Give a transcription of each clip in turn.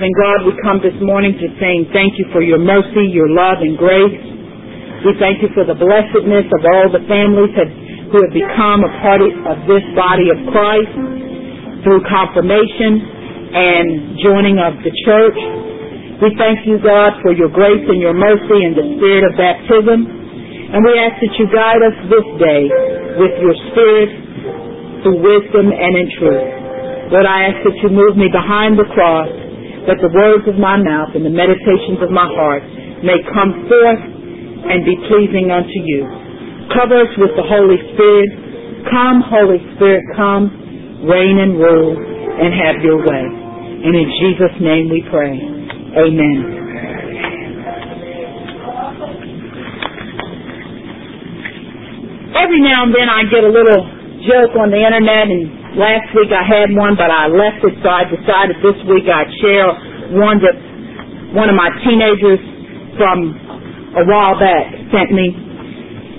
And God, we come this morning to saying thank you for your mercy, your love, and grace. We thank you for the blessedness of all the families that, who have become a part of this body of Christ through confirmation and joining of the church. We thank you, God, for your grace and your mercy and the spirit of baptism. And we ask that you guide us this day with your spirit through wisdom and in truth. Lord, I ask that you move me behind the cross that the words of my mouth and the meditations of my heart may come forth and be pleasing unto you. Cover us with the Holy Spirit. Come, Holy Spirit, come, reign and rule, and have your way. And in Jesus' name we pray. Amen. Every now and then I get a little joke on the internet and Last week I had one, but I left it, so I decided this week I'd share one that one of my teenagers from a while back sent me.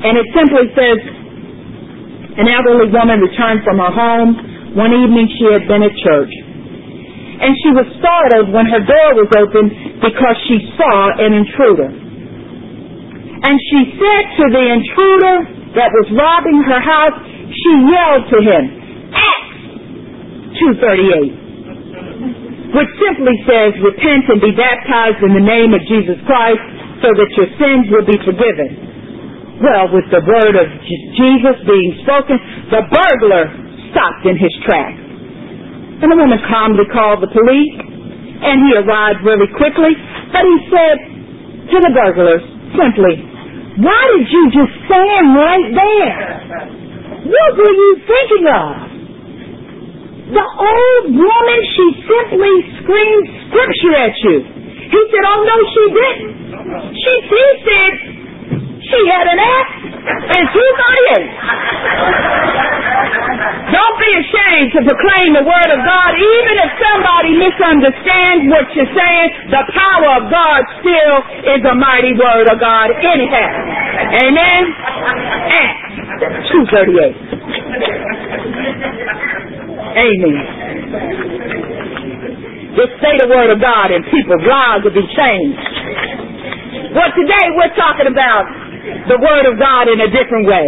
And it simply says, an elderly woman returned from her home. One evening she had been at church. And she was startled when her door was open because she saw an intruder. And she said to the intruder that was robbing her house, she yelled to him, 238, which simply says, repent and be baptized in the name of Jesus Christ so that your sins will be forgiven. Well, with the word of Jesus being spoken, the burglar stopped in his tracks. And the woman calmly called the police, and he arrived really quickly, but he said to the burglars simply, why did you just stand right there? What were you thinking of? The old woman, she simply screamed scripture at you. He said, oh no, she didn't. She, he said, she had an axe and two onions. Don't be ashamed to proclaim the word of God, even if somebody misunderstands what you're saying. The power of God still is a mighty word of God anyhow. Amen? Acts 238. Amen. Just say the word of God and people's lives will be changed. Well, today we're talking about the word of God in a different way.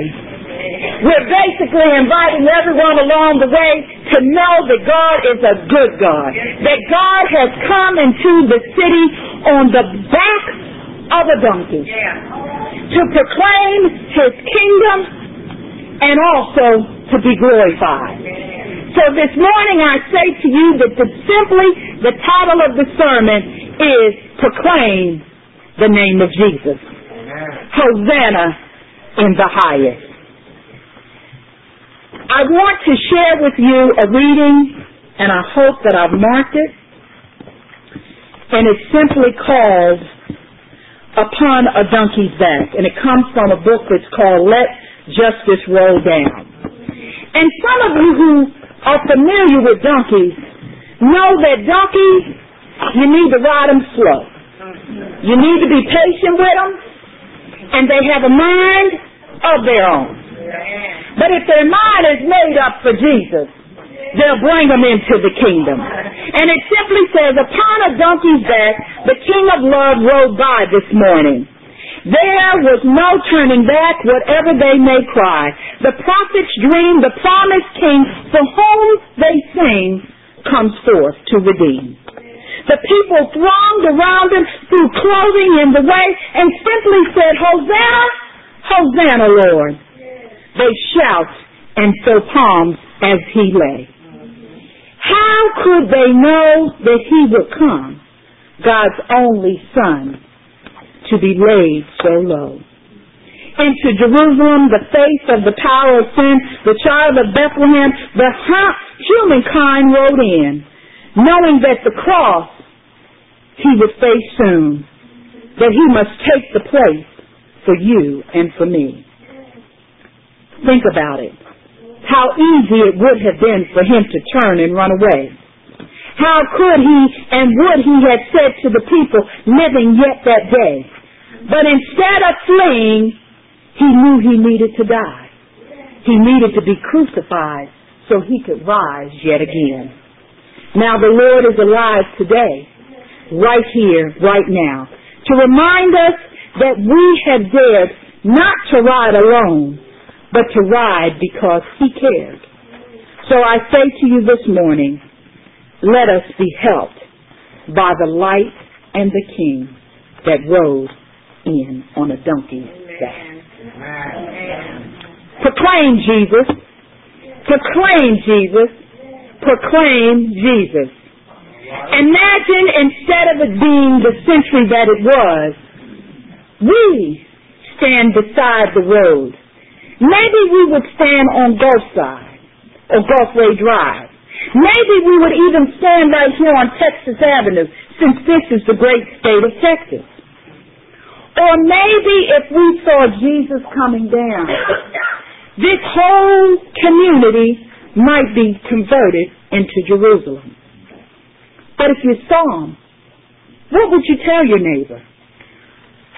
We're basically inviting everyone along the way to know that God is a good God. That God has come into the city on the back of a donkey to proclaim his kingdom and also to be glorified. So this morning I say to you that the, simply the title of the sermon is Proclaim the Name of Jesus. Hosanna in the highest. I want to share with you a reading, and I hope that I've marked it, and it's simply called Upon a Donkey's Back, and it comes from a book that's called Let Justice Roll Down. And some of you who are familiar with donkeys know that donkeys, you need to ride them slow. You need to be patient with them, and they have a mind of their own. But if their mind is made up for Jesus, they'll bring them into the kingdom. And it simply says, upon a donkey's back, the King of Love rode by this morning. There was no turning back, whatever they may cry. The prophet's dream, the promised king for whom sing, comes forth to redeem. The people thronged around him, threw clothing in the way, and simply said, Hosanna, Hosanna, Lord. They shout and throw palms as he lay. How could they know that he would come, God's only son, to be laid so low. Into Jerusalem, the face of the power of sin, the child of Bethlehem, the humankind rode in, knowing that the cross he would face soon, that he must take the place for you and for me. Think about it. How easy it would have been for him to turn and run away. How could he and would he have said to the people living yet that day, but instead of fleeing, he knew he needed to die. He needed to be crucified so he could rise yet again. Now the Lord is alive today. right here, right now, to remind us that we have dared not to ride alone, but to ride because He cared. So I say to you this morning, let us be helped by the light and the King that rode in on a donkey's back. Proclaim Jesus. Proclaim Jesus. Proclaim Jesus. Imagine instead of it being the century that it was, we stand beside the road. Maybe we would stand on Gulf side or Gulfway Drive. Maybe we would even stand right here on Texas Avenue since this is the great state of Texas. Or maybe if we saw Jesus coming down, this whole community might be converted into Jerusalem. But if you saw him, what would you tell your neighbor?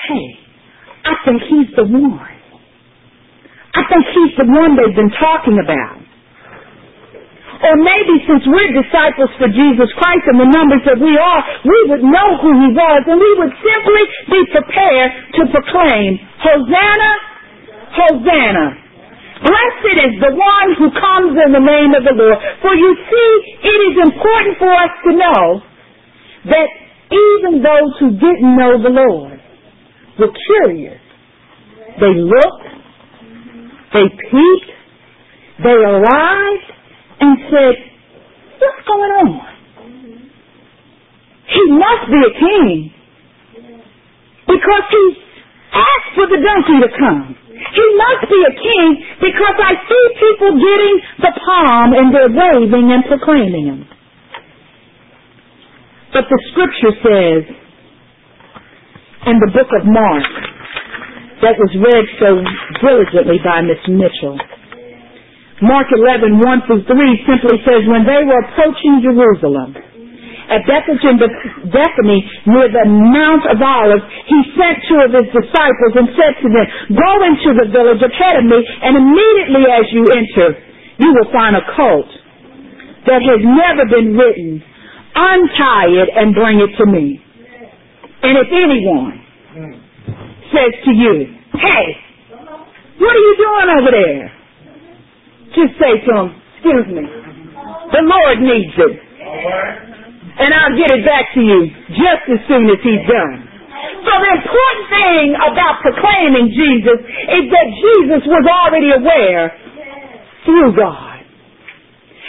Hey, I think he's the one. I think he's the one they've been talking about. Or maybe since we're disciples for Jesus Christ and the numbers that we are, we would know who he was and we would simply be prepared to proclaim, Hosanna, Hosanna. Blessed is the one who comes in the name of the Lord. For you see, it is important for us to know that even those who didn't know the Lord were curious. They looked, they peeped, they arrived, and said, what's going on? He must be a king because he asked for the donkey to come. He must be a king because I see people getting the palm and they're waving and proclaiming him. But the scripture says in the book of Mark that was read so diligently by Miss Mitchell Mark 11, 1 through 3 simply says, when they were approaching Jerusalem, at Bethany near the Mount of Olives, he sent two of his disciples and said to them, go into the village ahead of me, and immediately as you enter, you will find a colt that has never been ridden. Untie it and bring it to me. And if anyone says to you, hey, what are you doing over there? Just say to him, excuse me, the Lord needs it. And I'll get it back to you just as soon as he's done. So the important thing about proclaiming Jesus is that Jesus was already aware through God.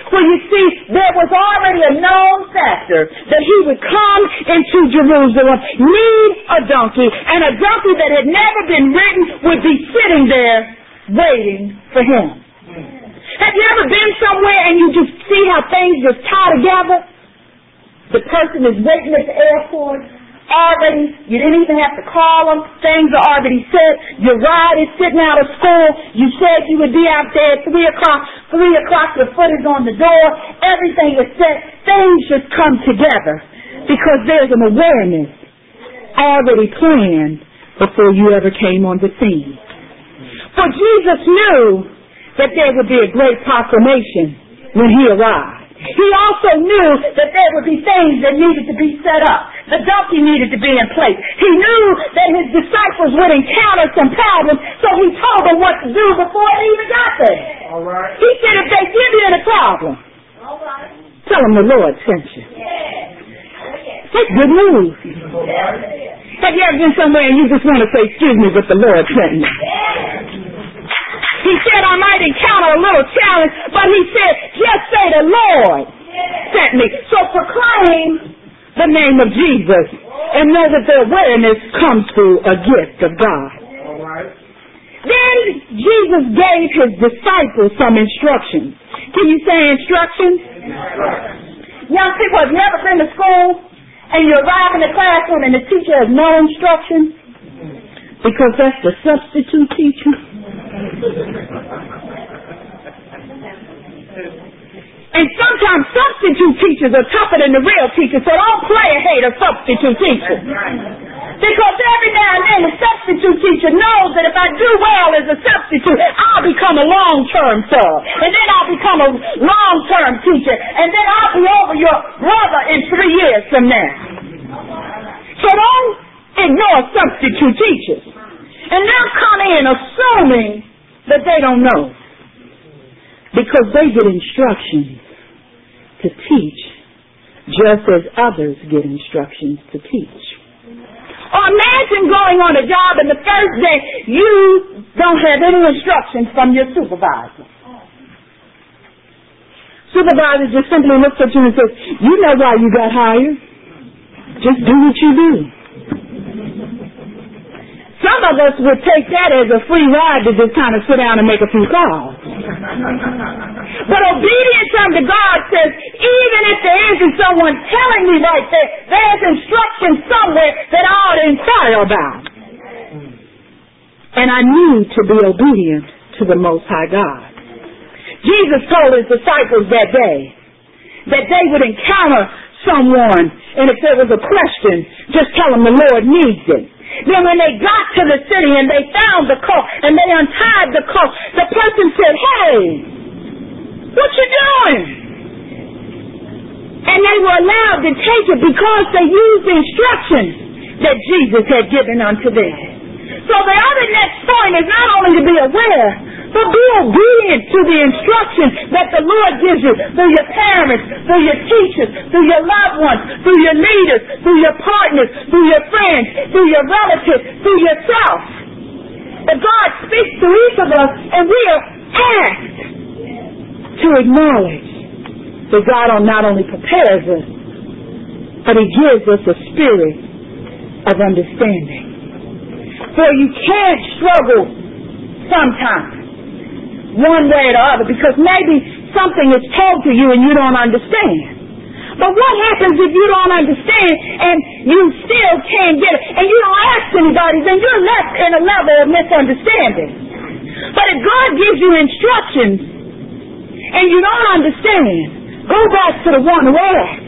Well, you see, there was already a known factor that he would come into Jerusalem, need a donkey, and a donkey that had never been ridden would be sitting there waiting for him. Have you ever been somewhere and you just see how things just tie together? The person is waiting at the airport already. You didn't even have to call them. Things are already set. Your ride is sitting out of school. You said you would be out there at 3 o'clock. 3 o'clock, your foot is on the door. Everything is set. Things just come together because there's an awareness already planned before you ever came on the scene. For Jesus knew that there would be a great proclamation when he arrived. He also knew that there would be things that needed to be set up. The donkey needed to be in place. He knew that his disciples would encounter some problems, so he told them what to do before they even got there. All right. He said, if they give you any problem, tell them the Lord sent you. That's good news. Have you ever been somewhere and you just want to say, excuse me, but the Lord sent me? He said I might encounter a little challenge, but he said, just say the Lord sent me. So proclaim the name of Jesus and know that the awareness comes through a gift of God. Right. Then Jesus gave his disciples some instructions. Can you say instructions? Young people have never been to school and you arrive in the classroom and the teacher has no instructions because that's the substitute teacher. And sometimes substitute teachers are tougher than the real teachers, so don't play a hate a substitute teacher. Because every now and then the substitute teacher knows that if I do well as a substitute, I'll become a long-term sub. And then I'll become a long-term teacher. And then I'll be over your brother in three years from now. more substitute teachers. And they'll come in assuming that they don't know. Because they get instructions to teach just as others get instructions to teach. Or imagine going on a job and the first day you don't have any instructions from your supervisor. Supervisor just simply looks at you and says, you know why you got hired. Just do what you do. Some of us would take that as a free ride to just kind of sit down and make a few calls. but obedience unto God says, even if there isn't someone telling me right there, there's instruction somewhere that I ought to inquire about. And I need to be obedient to the Most High God. Jesus told his disciples that day that they would encounter someone, and if there was a question, just tell them the Lord needs it. Then when they got to the city and they found the colt and they untied the colt, the person said, Hey, what you doing? And they were allowed to take it because they used the instructions that Jesus had given unto them. So the other next point is not only to be aware, but be obedient to the instructions that the Lord gives you through your parents, through your teachers, through your loved ones, through your leaders, through your partners, through your friends, through your relatives, through yourself. But God speaks to each of us and we are asked to acknowledge that God not only prepares us, but He gives us a spirit of understanding. For you can't struggle sometimes one way or the other because maybe something is told to you and you don't understand. But what happens if you don't understand and you still can't get it and you don't ask anybody, then you're left in a level of misunderstanding. But if God gives you instructions and you don't understand, go back to the one who asked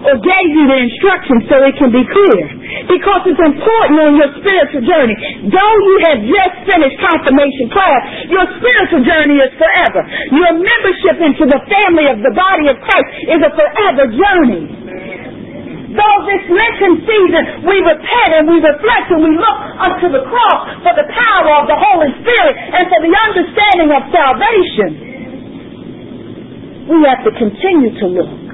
or gave you the instructions so it can be clear. Because it's important on your spiritual journey. Though you have just finished confirmation class, your spiritual journey is forever. Your membership into the family of the body of Christ is a forever journey. Though this Lenten season we repent and we reflect and we look unto the cross for the power of the Holy Spirit and for the understanding of salvation, we have to continue to look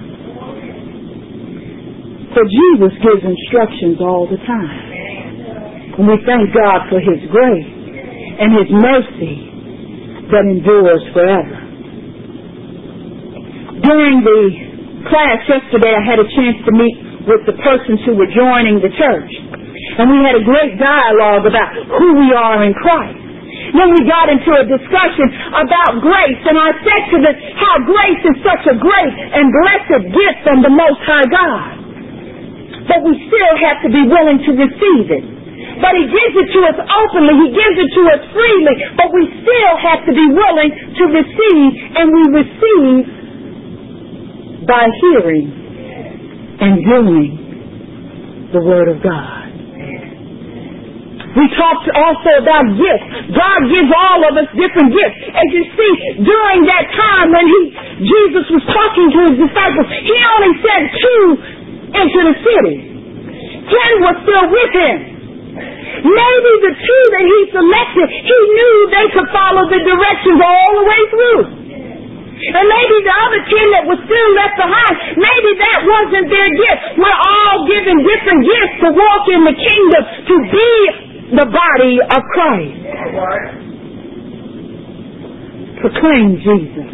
for Jesus gives instructions all the time. And we thank God for His grace and His mercy that endures forever. During the class yesterday, I had a chance to meet with the persons who were joining the church. And we had a great dialogue about who we are in Christ. Then we got into a discussion about grace, and I said to them how grace is such a great and blessed gift from the Most High God but we still have to be willing to receive it. But He gives it to us openly, He gives it to us freely, but we still have to be willing to receive, and we receive by hearing and doing the Word of God. We talked also about gifts. God gives all of us different gifts. As you see, during that time when he, Jesus was talking to his disciples, he only said two into the city. Ten was still with him. Maybe the two that he selected, he knew they could follow the directions all the way through. And maybe the other ten that was still left behind, maybe that wasn't their gift. We're all given different gifts to walk in the kingdom, to be the body of Christ. Proclaim Jesus.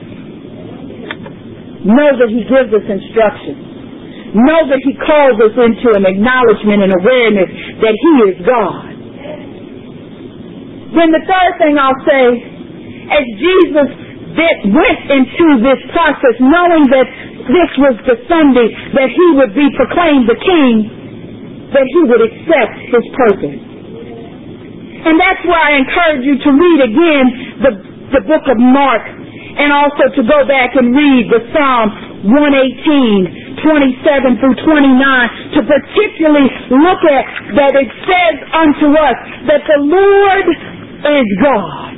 Know that He gives us instructions. Know that He calls us into an acknowledgement and awareness that He is God. Then the third thing I'll say, as Jesus that went into this process knowing that this was the Sunday that he would be proclaimed the king, that he would accept his purpose. And that's why I encourage you to read again the, the book of Mark and also to go back and read the Psalm 118, 27 through 29 to particularly look at that it says unto us that the Lord is God.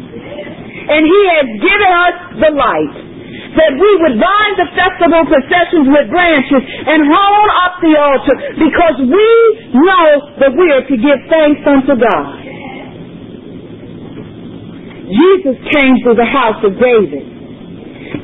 And He has given us the light. that we would bind the festival processions with branches and hold up the altar because we know that we are to give thanks unto God. Jesus came to the house of David.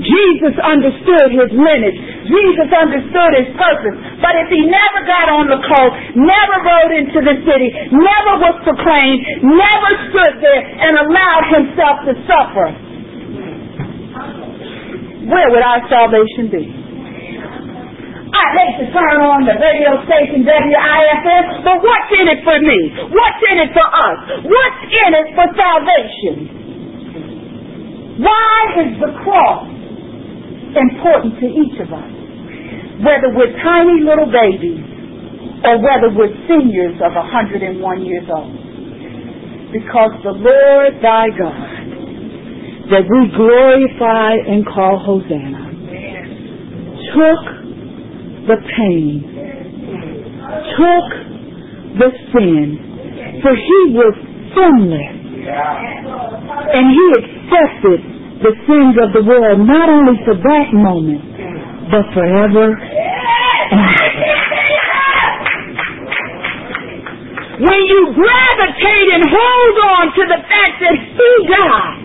Jesus understood his lineage. Jesus understood his purpose. But if he never got on the colt, never rode into the city, never was proclaimed, never stood there and allowed himself to suffer, where would our salvation be? I hate to turn on the radio station WIFS, but what's in it for me? What's in it for us? What's in it for salvation? Why is the cross important to each of us? Whether we're tiny little babies or whether we're seniors of 101 years old. Because the Lord thy God that we glorify and call Hosanna, took the pain, took the sin, for he was sinless. And he accepted the sins of the world not only for that moment, but forever When you gravitate and hold on to the fact that he died,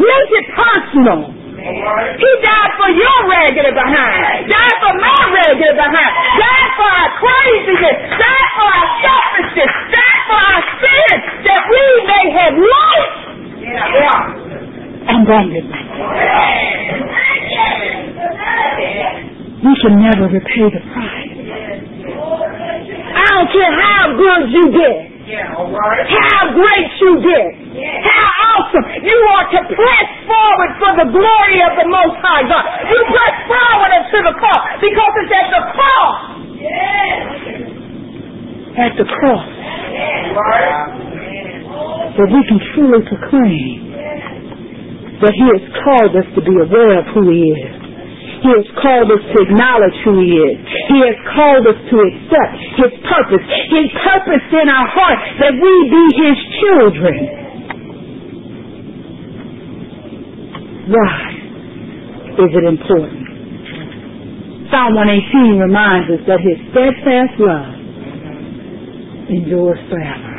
Make it personal. He died for your raggedy behind. Died for my raggedy behind. Died for our craziness. Died for our selfishness. Died for our sin that we may have life. Yeah. Abundantly. We can never repay the price. I don't care how good you get. How great you did. How awesome. You are to press forward for the glory of the Most High God. You press forward unto the cross because it's at the cross. At the cross. That we can truly proclaim that He has called us to be aware of who He is. He has called us to acknowledge who He is. He has called us to accept His purpose. His purpose in our heart that we be His children. Why is it important? Psalm 118 reminds us that His steadfast love endures forever.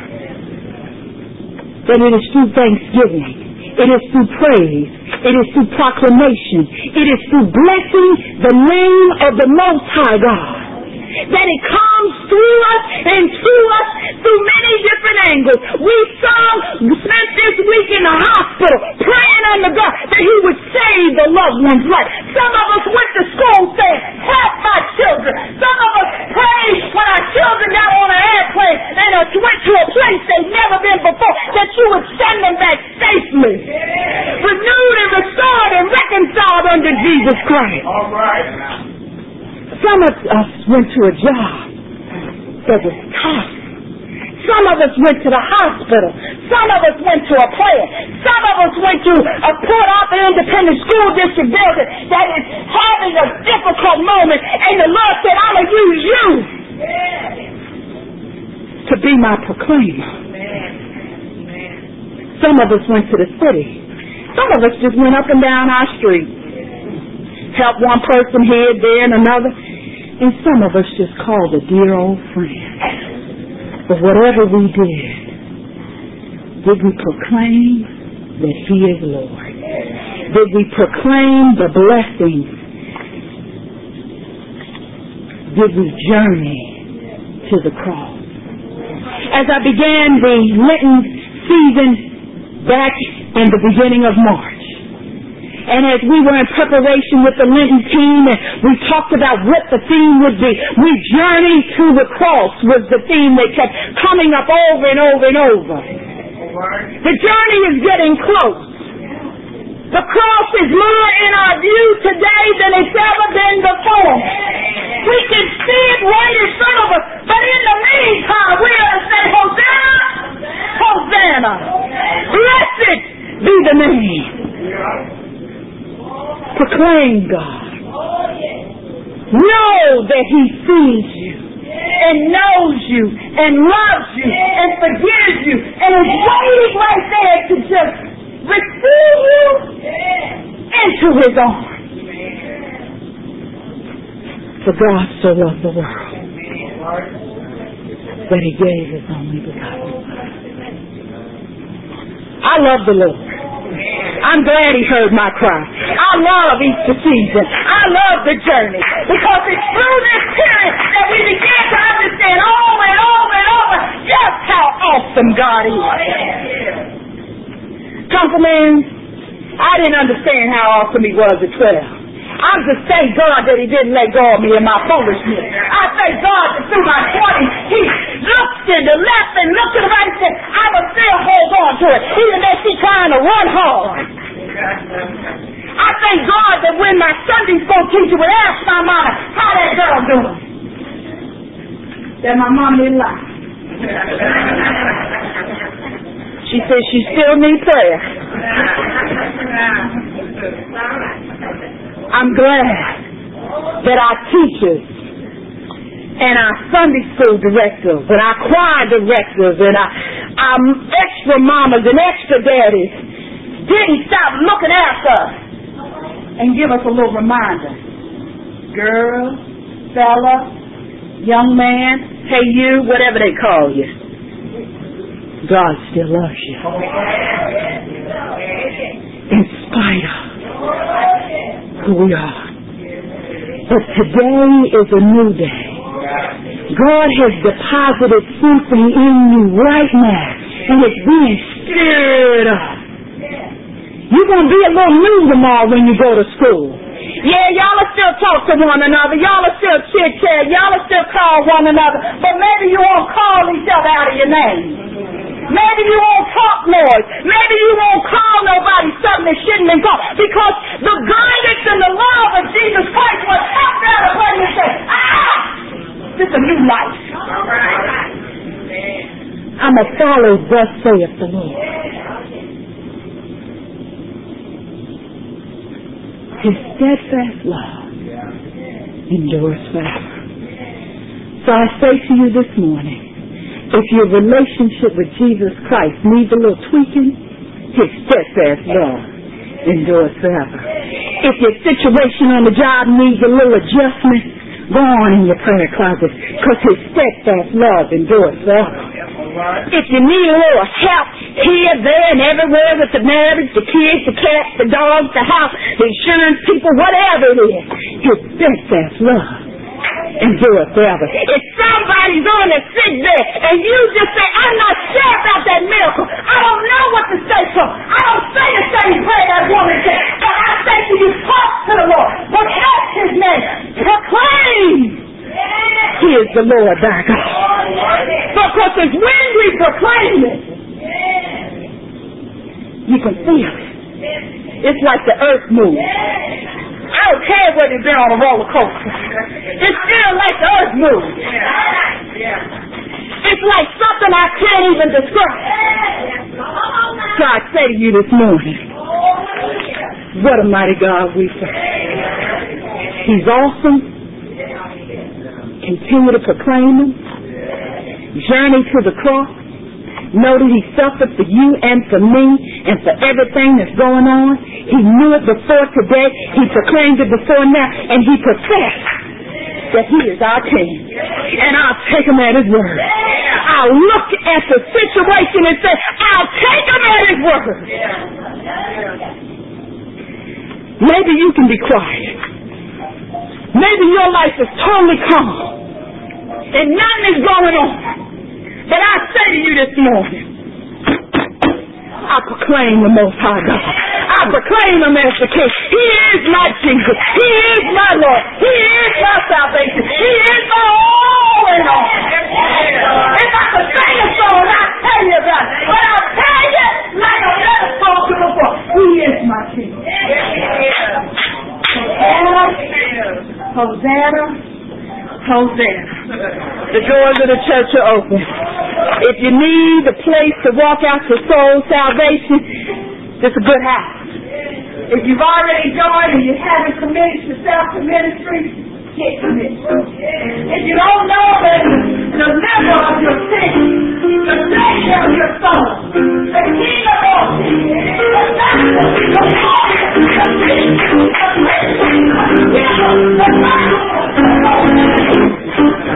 That it is through thanksgiving it is through praise. It is through proclamation. It is through blessing the name of the Most High God. That it comes through us and to us through many different angles. We sung, spent this week in the hospital praying unto God that He would save the loved one's life. Some of us went to school saying, help my children. Some of us prayed when our children got on an airplane and went to a place they'd never been before that you would send them back safely. Renewed and restored and reconciled under Jesus Christ. All right. Some of us went to a job that was tough. Some of us went to the hospital. Some of us went to a plant. Some of us went to a Port Arthur Independent School District building that is having a difficult moment. And the Lord said, I'm going to use you to be my proclaimer. Some of us went to the city. Some of us just went up and down our street. Helped one person here, there, and another. And some of us just called a dear old friend. But whatever we did, did we proclaim that He is Lord? Did we proclaim the blessings? Did we journey to the cross? As I began the Lenten season back in the beginning of March, and as we were in preparation with the Lenten team and we talked about what the theme would be, we journeyed to the cross was the theme that kept coming up over and over and over. The journey is getting close. The cross is more in our view today than it's ever been before. We can see it right in front of us, but in the meantime, we are to say, Hosanna, Hosanna. Blessed be the name. Proclaim God. Know that He sees you and knows you and loves you and forgives you and is waiting right there to just receive you into his arms. For God so loved the world that he gave his only begotten. I love the Lord. I'm glad he heard my cry. I love Easter season. I love the journey because it's through this period that we begin to understand over and over and over just how awesome God is. Councilman, I didn't understand how awesome he was at 12. I just thank God that he didn't let go of me in my foolishness. I thank God that through my 20s, he looked to the left and looked to the right and said, I will still hold on to it, even though she's trying to run hard. I thank God that when my Sunday school teacher would ask my mama, how that girl doing? That my mom didn't lie. She said she still needs prayer. I'm glad that our teachers and our Sunday school directors and our choir directors and our, our extra mamas and extra daddies didn't stop looking after us and give us a little reminder. Girl, fella, young man, hey you, whatever they call you. God still loves you. In spite of who we are. But today is a new day. God has deposited something in you right now, and it's being stirred up. You're going to be a little new tomorrow when you go to school. Yeah, y'all are still talk to one another. Y'all are still chit chat. Y'all are still call one another. But maybe you won't call each other out of your name. Maybe you won't talk noise. Maybe you won't call nobody something that shouldn't been called. Because the guidance and the love of Jesus Christ will help that upon you say, ah, this is a new life. I'm a follow thus saith the Lord. His steadfast love endures forever. So I say to you this morning, if your relationship with Jesus Christ needs a little tweaking, his steadfast love endures forever. If your situation on the job needs a little adjustment, go on in your prayer closet because his steadfast love endures forever. If you need a little help here, there, and everywhere with the marriage, the kids, the cats, the dogs, the house, the insurance people, whatever it is, his steadfast love and do it forever. If somebody's on a sick bed and you just say, I'm not sure about that miracle, I don't know what to say to him. I don't say the same prayer that woman said, but I say to you, talk to the Lord. Whatever his name, proclaim. He is the Lord thy God. Because it's when we proclaim it, you can feel it. It's like the earth moves. I don't care whether you've been on a roller coaster. It's still like the earth moves. It's like something I can't even describe. So I say to you this morning, what a mighty God we serve. He's awesome. Continue to proclaim Him. Journey to the cross. Know that He suffered for you and for me and for everything that's going on. He knew it before today. He proclaimed it before now. And He professed that He is our King. And I'll take Him at His word. I'll look at the situation and say, I'll take Him at His word. Maybe you can be quiet. Maybe your life is totally calm. And nothing is going on. But I say to you this morning, I proclaim the Most High God. I proclaim Him as the King. He is my Jesus. He is my Lord. He is my salvation. He is my all in all. If I could sing a song, I'd tell you about it. But I'll tell you, like I've never spoken before, He is my King. Hosanna, Hosanna, Hosanna the doors of the church are open. If you need a place to walk out your soul salvation, it's a good house. If you've already joined and you haven't committed yourself to ministry, get committed. If you don't know the, the level of your sin, the savior of your soul, the king of all things, the master, the father, the the the devil, the Bible, the soul,